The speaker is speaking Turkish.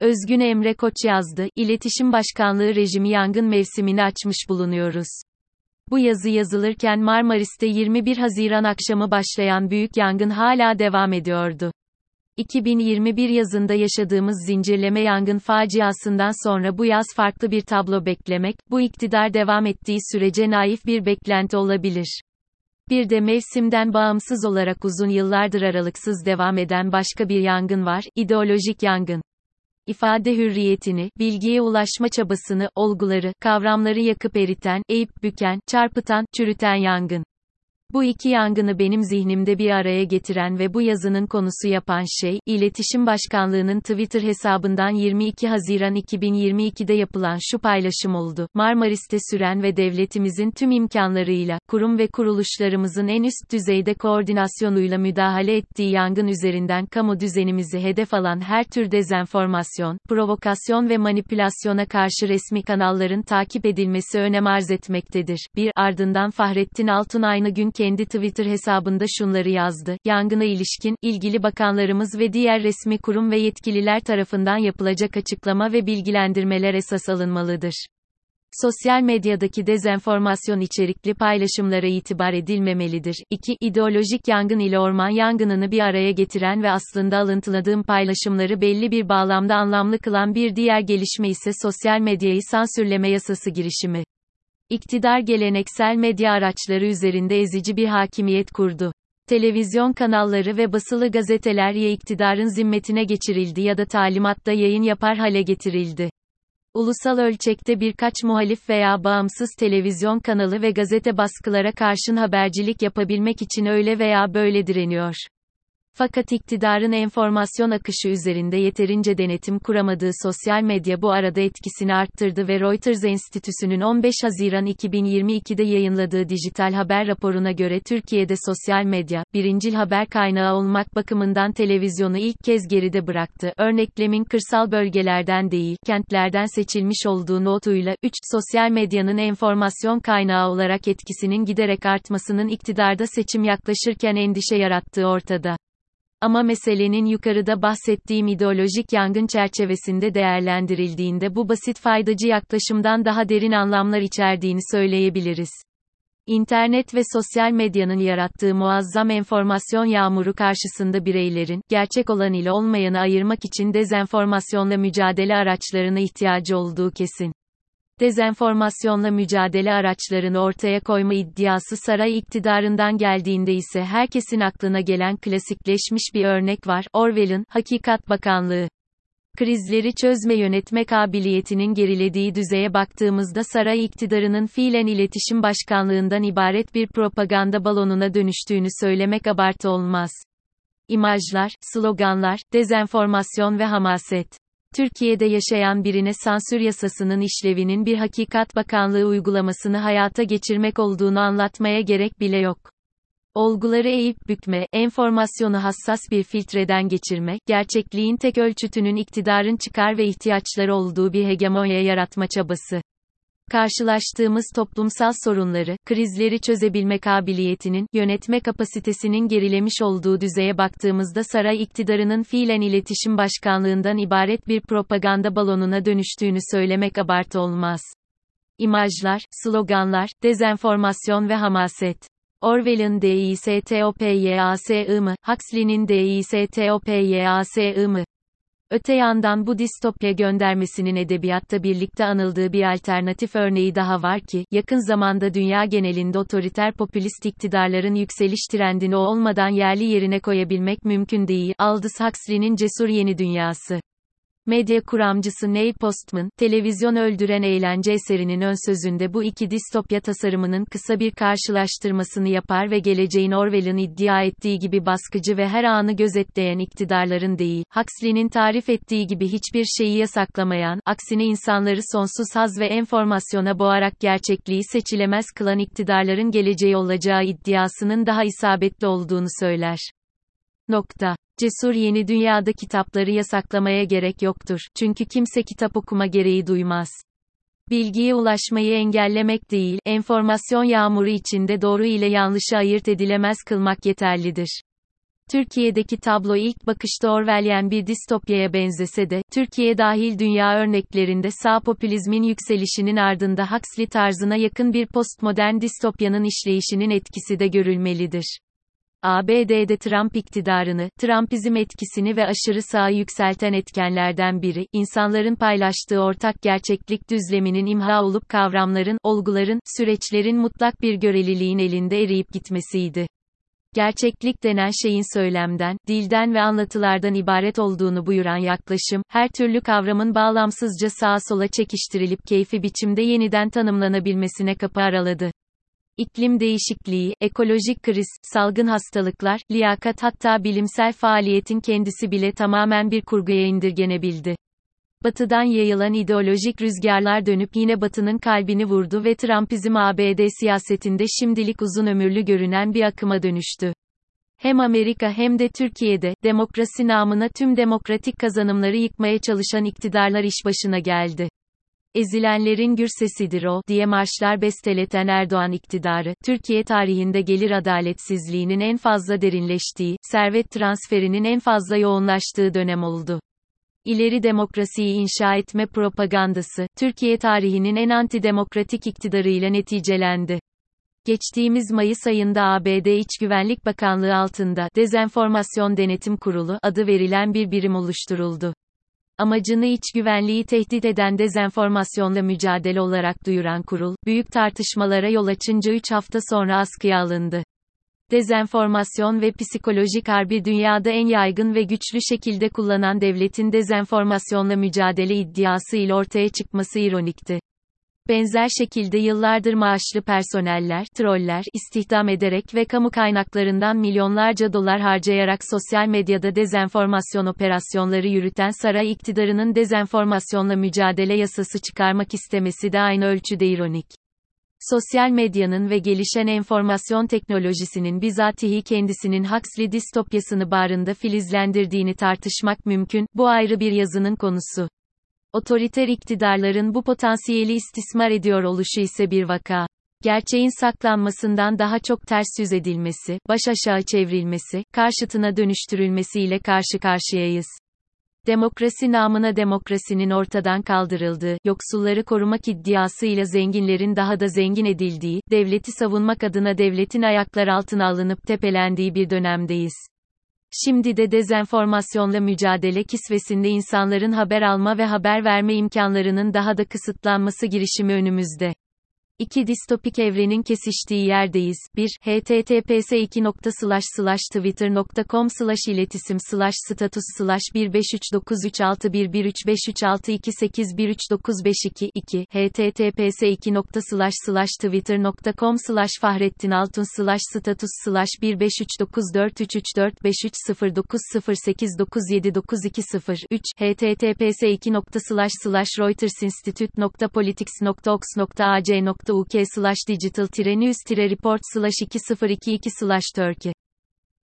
Özgün Emre Koç yazdı, İletişim Başkanlığı rejimi yangın mevsimini açmış bulunuyoruz. Bu yazı yazılırken Marmaris'te 21 Haziran akşamı başlayan büyük yangın hala devam ediyordu. 2021 yazında yaşadığımız zincirleme yangın faciasından sonra bu yaz farklı bir tablo beklemek, bu iktidar devam ettiği sürece naif bir beklenti olabilir. Bir de mevsimden bağımsız olarak uzun yıllardır aralıksız devam eden başka bir yangın var, ideolojik yangın. İfade hürriyetini, bilgiye ulaşma çabasını, olguları, kavramları yakıp eriten, eğip büken, çarpıtan, çürüten yangın. Bu iki yangını benim zihnimde bir araya getiren ve bu yazının konusu yapan şey, İletişim Başkanlığı'nın Twitter hesabından 22 Haziran 2022'de yapılan şu paylaşım oldu. Marmaris'te süren ve devletimizin tüm imkanlarıyla, kurum ve kuruluşlarımızın en üst düzeyde koordinasyonuyla müdahale ettiği yangın üzerinden kamu düzenimizi hedef alan her tür dezenformasyon, provokasyon ve manipülasyona karşı resmi kanalların takip edilmesi önem arz etmektedir. Bir, ardından Fahrettin Altun aynı gün kendi Twitter hesabında şunları yazdı. Yangına ilişkin, ilgili bakanlarımız ve diğer resmi kurum ve yetkililer tarafından yapılacak açıklama ve bilgilendirmeler esas alınmalıdır. Sosyal medyadaki dezenformasyon içerikli paylaşımlara itibar edilmemelidir. 2. İdeolojik yangın ile orman yangınını bir araya getiren ve aslında alıntıladığım paylaşımları belli bir bağlamda anlamlı kılan bir diğer gelişme ise sosyal medyayı sansürleme yasası girişimi. İktidar geleneksel medya araçları üzerinde ezici bir hakimiyet kurdu. Televizyon kanalları ve basılı gazeteler ya iktidarın zimmetine geçirildi ya da talimatta yayın yapar hale getirildi. Ulusal ölçekte birkaç muhalif veya bağımsız televizyon kanalı ve gazete baskılara karşın habercilik yapabilmek için öyle veya böyle direniyor. Fakat iktidarın enformasyon akışı üzerinde yeterince denetim kuramadığı sosyal medya bu arada etkisini arttırdı ve Reuters Enstitüsü'nün 15 Haziran 2022'de yayınladığı dijital haber raporuna göre Türkiye'de sosyal medya, birincil haber kaynağı olmak bakımından televizyonu ilk kez geride bıraktı. Örneklemin kırsal bölgelerden değil, kentlerden seçilmiş olduğu notuyla, 3. Sosyal medyanın enformasyon kaynağı olarak etkisinin giderek artmasının iktidarda seçim yaklaşırken endişe yarattığı ortada. Ama meselenin yukarıda bahsettiğim ideolojik yangın çerçevesinde değerlendirildiğinde bu basit faydacı yaklaşımdan daha derin anlamlar içerdiğini söyleyebiliriz. İnternet ve sosyal medyanın yarattığı muazzam enformasyon yağmuru karşısında bireylerin, gerçek olan ile olmayanı ayırmak için dezenformasyonla mücadele araçlarına ihtiyacı olduğu kesin. Dezenformasyonla mücadele araçlarını ortaya koyma iddiası saray iktidarından geldiğinde ise herkesin aklına gelen klasikleşmiş bir örnek var. Orwell'ın Hakikat Bakanlığı. Krizleri çözme yönetme kabiliyetinin gerilediği düzeye baktığımızda saray iktidarının fiilen iletişim başkanlığından ibaret bir propaganda balonuna dönüştüğünü söylemek abartı olmaz. İmajlar, sloganlar, dezenformasyon ve hamaset. Türkiye'de yaşayan birine sansür yasasının işlevinin bir hakikat bakanlığı uygulamasını hayata geçirmek olduğunu anlatmaya gerek bile yok. Olguları eğip bükme, enformasyonu hassas bir filtreden geçirme, gerçekliğin tek ölçütünün iktidarın çıkar ve ihtiyaçları olduğu bir hegemonya yaratma çabası. Karşılaştığımız toplumsal sorunları, krizleri çözebilme kabiliyetinin, yönetme kapasitesinin gerilemiş olduğu düzeye baktığımızda saray iktidarının fiilen iletişim başkanlığından ibaret bir propaganda balonuna dönüştüğünü söylemek abartı olmaz. İmajlar, sloganlar, dezenformasyon ve hamaset. Orwell'ın DİSTOPYASI mı, Huxley'nin DİSTOPYASI mı? Öte yandan bu distopya göndermesinin edebiyatta birlikte anıldığı bir alternatif örneği daha var ki, yakın zamanda dünya genelinde otoriter popülist iktidarların yükseliş trendini olmadan yerli yerine koyabilmek mümkün değil. Aldous Huxley'nin Cesur Yeni Dünyası Medya kuramcısı Neil Postman, televizyon öldüren eğlence eserinin ön sözünde bu iki distopya tasarımının kısa bir karşılaştırmasını yapar ve geleceğin Orwell'ın iddia ettiği gibi baskıcı ve her anı gözetleyen iktidarların değil, Huxley'nin tarif ettiği gibi hiçbir şeyi yasaklamayan, aksine insanları sonsuz haz ve enformasyona boğarak gerçekliği seçilemez kılan iktidarların geleceği olacağı iddiasının daha isabetli olduğunu söyler. Nokta. Cesur yeni dünyada kitapları yasaklamaya gerek yoktur. Çünkü kimse kitap okuma gereği duymaz. Bilgiye ulaşmayı engellemek değil, enformasyon yağmuru içinde doğru ile yanlışı ayırt edilemez kılmak yeterlidir. Türkiye'deki tablo ilk bakışta Orwellyen bir distopyaya benzese de, Türkiye dahil dünya örneklerinde sağ popülizmin yükselişinin ardında Huxley tarzına yakın bir postmodern distopyanın işleyişinin etkisi de görülmelidir. ABD'de Trump iktidarını, Trumpizm etkisini ve aşırı sağı yükselten etkenlerden biri, insanların paylaştığı ortak gerçeklik düzleminin imha olup kavramların, olguların, süreçlerin mutlak bir göreliliğin elinde eriyip gitmesiydi. Gerçeklik denen şeyin söylemden, dilden ve anlatılardan ibaret olduğunu buyuran yaklaşım, her türlü kavramın bağlamsızca sağa sola çekiştirilip keyfi biçimde yeniden tanımlanabilmesine kapı araladı. İklim değişikliği, ekolojik kriz, salgın hastalıklar, liyakat hatta bilimsel faaliyetin kendisi bile tamamen bir kurguya indirgenebildi. Batıdan yayılan ideolojik rüzgarlar dönüp yine Batı'nın kalbini vurdu ve Trumpizm ABD siyasetinde şimdilik uzun ömürlü görünen bir akıma dönüştü. Hem Amerika hem de Türkiye'de, demokrasi namına tüm demokratik kazanımları yıkmaya çalışan iktidarlar iş başına geldi. Ezilenlerin gür sesidir o, diye marşlar besteleten Erdoğan iktidarı, Türkiye tarihinde gelir adaletsizliğinin en fazla derinleştiği, servet transferinin en fazla yoğunlaştığı dönem oldu. İleri demokrasiyi inşa etme propagandası, Türkiye tarihinin en antidemokratik iktidarıyla neticelendi. Geçtiğimiz Mayıs ayında ABD İç Güvenlik Bakanlığı altında Dezenformasyon Denetim Kurulu adı verilen bir birim oluşturuldu. Amacını iç güvenliği tehdit eden dezenformasyonla mücadele olarak duyuran kurul, büyük tartışmalara yol açınca 3 hafta sonra askıya alındı. Dezenformasyon ve psikolojik harbi dünyada en yaygın ve güçlü şekilde kullanan devletin dezenformasyonla mücadele iddiası ile ortaya çıkması ironikti. Benzer şekilde yıllardır maaşlı personeller, troller, istihdam ederek ve kamu kaynaklarından milyonlarca dolar harcayarak sosyal medyada dezenformasyon operasyonları yürüten saray iktidarının dezenformasyonla mücadele yasası çıkarmak istemesi de aynı ölçüde ironik. Sosyal medyanın ve gelişen enformasyon teknolojisinin bizatihi kendisinin Huxley distopyasını barında filizlendirdiğini tartışmak mümkün, bu ayrı bir yazının konusu. Otoriter iktidarların bu potansiyeli istismar ediyor oluşu ise bir vaka. Gerçeğin saklanmasından daha çok ters yüz edilmesi, baş aşağı çevrilmesi, karşıtına dönüştürülmesiyle karşı karşıyayız. Demokrasi namına demokrasinin ortadan kaldırıldığı, yoksulları korumak iddiasıyla zenginlerin daha da zengin edildiği, devleti savunmak adına devletin ayaklar altına alınıp tepelendiği bir dönemdeyiz. Şimdi de dezenformasyonla mücadele kisvesinde insanların haber alma ve haber verme imkanlarının daha da kısıtlanması girişimi önümüzde. İki distopik evrenin kesiştiği yerdeyiz. 1. https 2 twitter.com iletişim status 153936113553628139552 2 https 2 twitter.com fahrettin altun status 1539433453090989792 3 https 2 reutersinstitute.politics.ox.ac uk slash digital news report slash 2022 slash turkey